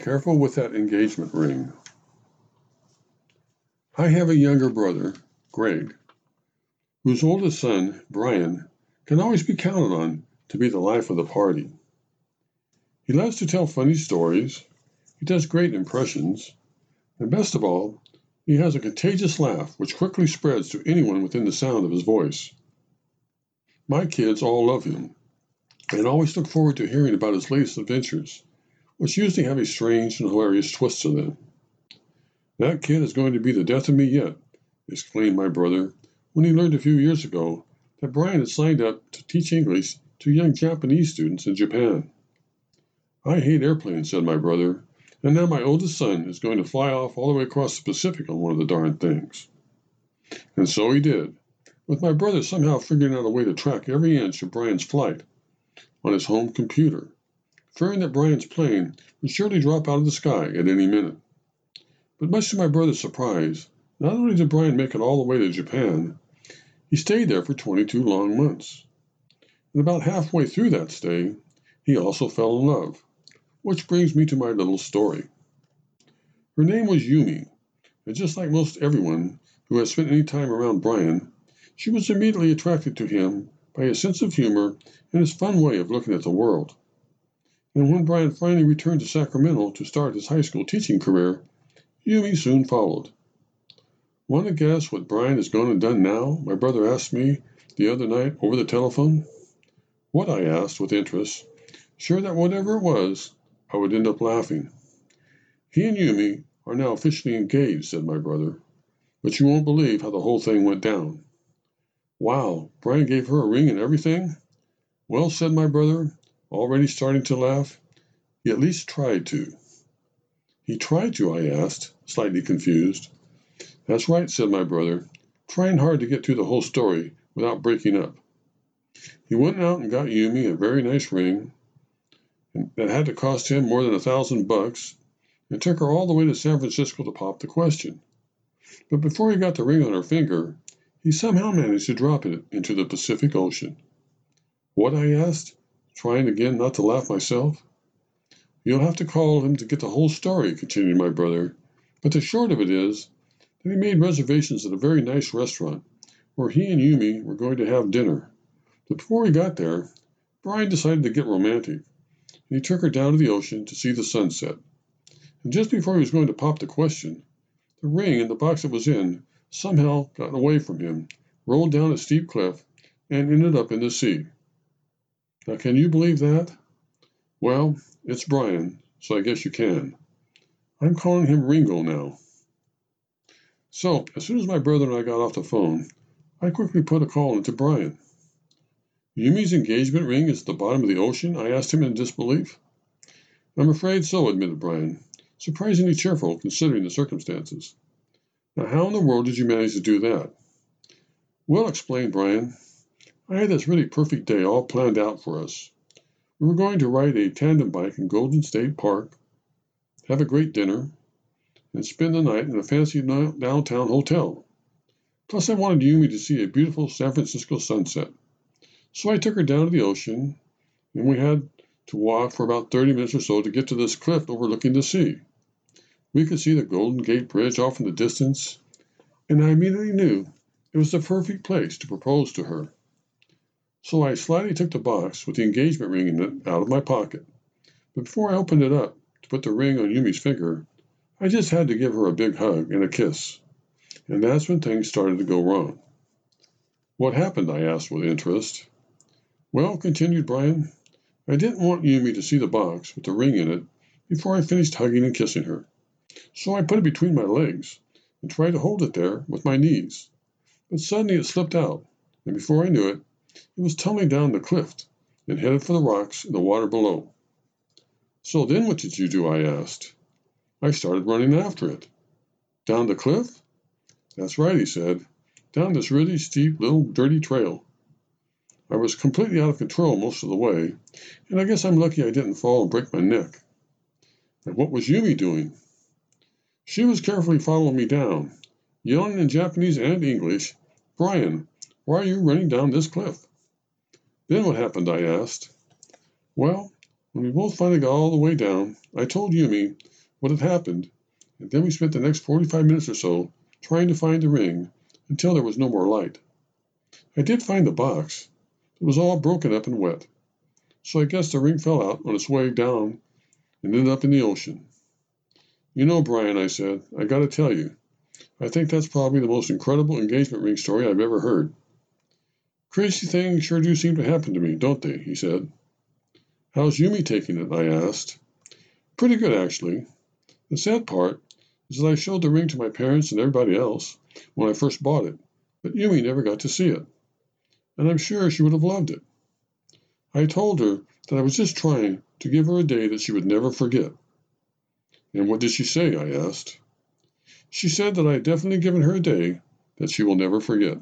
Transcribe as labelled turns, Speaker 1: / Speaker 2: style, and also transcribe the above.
Speaker 1: Careful with that engagement ring. I have a younger brother, Greg, whose oldest son, Bryan, can always be counted on to be the life of the party. He loves to tell funny stories, he does great impressions, and best of all, he has a contagious laugh which quickly spreads to anyone within the sound of his voice. My kids all love him and always look forward to hearing about his latest adventures which usually have a strange and hilarious twist to them. That kid is going to be the death of me yet, exclaimed my brother when he learned a few years ago that Bryan had signed up to teach English to young Japanese students in Japan. I hate airplanes, said my brother, and now my oldest son is going to fly off all the way across the Pacific on one of the darn things. And so he did, with my brother somehow figuring out a way to track every inch of Bryan's flight on his home computer fearing that Bryan's plane would surely drop out of the sky at any minute. But much to my brother's surprise, not only did Bryan make it all the way to Japan, he stayed there for 22 long months. And about halfway through that stay, he also fell in love, which brings me to my little story. Her name was Yumi, and just like most everyone who has spent any time around Bryan, she was immediately attracted to him by his sense of humor and his fun way of looking at the world. And when Bryan finally returned to Sacramento to start his high school teaching career, Yumi soon followed. Want to guess what Bryan has gone and done now? My brother asked me the other night over the telephone. What I asked with interest, sure that whatever it was, I would end up laughing. He and Yumi are now officially engaged, said my brother, but you won't believe how the whole thing went down. Wow, Bryan gave her a ring and everything? Well, said my brother, already starting to laugh. He at least tried to. He tried to, I asked, slightly confused. That's right, said my brother, trying hard to get through the whole story without breaking up. He went out and got Yumi a very nice ring that had to cost him more than a thousand bucks and took her all the way to San Francisco to pop the question. But before he got the ring on her finger, he somehow managed to drop it into the Pacific Ocean. What? I asked trying again not to laugh myself. You'll have to call him to get the whole story, continued my brother, but the short of it is that he made reservations at a very nice restaurant where he and Yumi were going to have dinner. But before he got there, Bryan decided to get romantic, and he took her down to the ocean to see the sunset. And just before he was going to pop the question, the ring and the box it was in somehow got away from him, rolled down a steep cliff, and ended up in the sea. Now, can you believe that? Well, it's Bryan, so I guess you can. I'm calling him Ringo now. So, as soon as my brother and I got off the phone, I quickly put a call into Bryan. Yumi's engagement ring is at the bottom of the ocean? I asked him in disbelief. I'm afraid so, admitted Bryan, surprisingly cheerful considering the circumstances. Now, how in the world did you manage to do that? Well, explained Bryan, I had this really perfect day all planned out for us. We were going to ride a tandem bike in Golden State Park, have a great dinner, and spend the night in a fancy downtown hotel. Plus, I wanted Yumi to see a beautiful San Francisco sunset. So I took her down to the ocean, and we had to walk for about 30 minutes or so to get to this cliff overlooking the sea. We could see the Golden Gate Bridge off in the distance, and I immediately knew it was the perfect place to propose to her. So I slyly took the box with the engagement ring in it out of my pocket. But before I opened it up to put the ring on Yumi's finger, I just had to give her a big hug and a kiss. And that's when things started to go wrong. What happened? I asked with interest. Well, continued Bryan, I didn't want Yumi to see the box with the ring in it before I finished hugging and kissing her. So I put it between my legs and tried to hold it there with my knees. But suddenly it slipped out, and before I knew it, it was tumbling down the cliff and headed for the rocks and the water below. So then what did you do? I asked. I started running after it. Down the cliff? That's right, he said. Down this really steep, little dirty trail. I was completely out of control most of the way, and I guess I'm lucky I didn't fall and break my neck. And what was Yumi doing? She was carefully following me down, yelling in Japanese and English, Bryan, why are you running down this cliff? Then what happened? I asked. Well, When we both finally got all the way down, I told Yumi what had happened, and then we spent the next 45 minutes or so trying to find the ring until there was no more light. I did find the box. It was all broken up and wet, so I guess the ring fell out on its way down and ended up in the ocean. You know, Bryan, I said, I gotta tell you, I think that's probably the most incredible engagement ring story I've ever heard. Crazy things sure do seem to happen to me, don't they? he said. How's Yumi taking it? I asked. Pretty good, actually. The sad part is that I showed the ring to my parents and everybody else when I first bought it, but Yumi never got to see it. And I'm sure she would have loved it. I told her that I was just trying to give her a day that she would never forget. And what did she say? I asked. She said that I had definitely given her a day that she will never forget.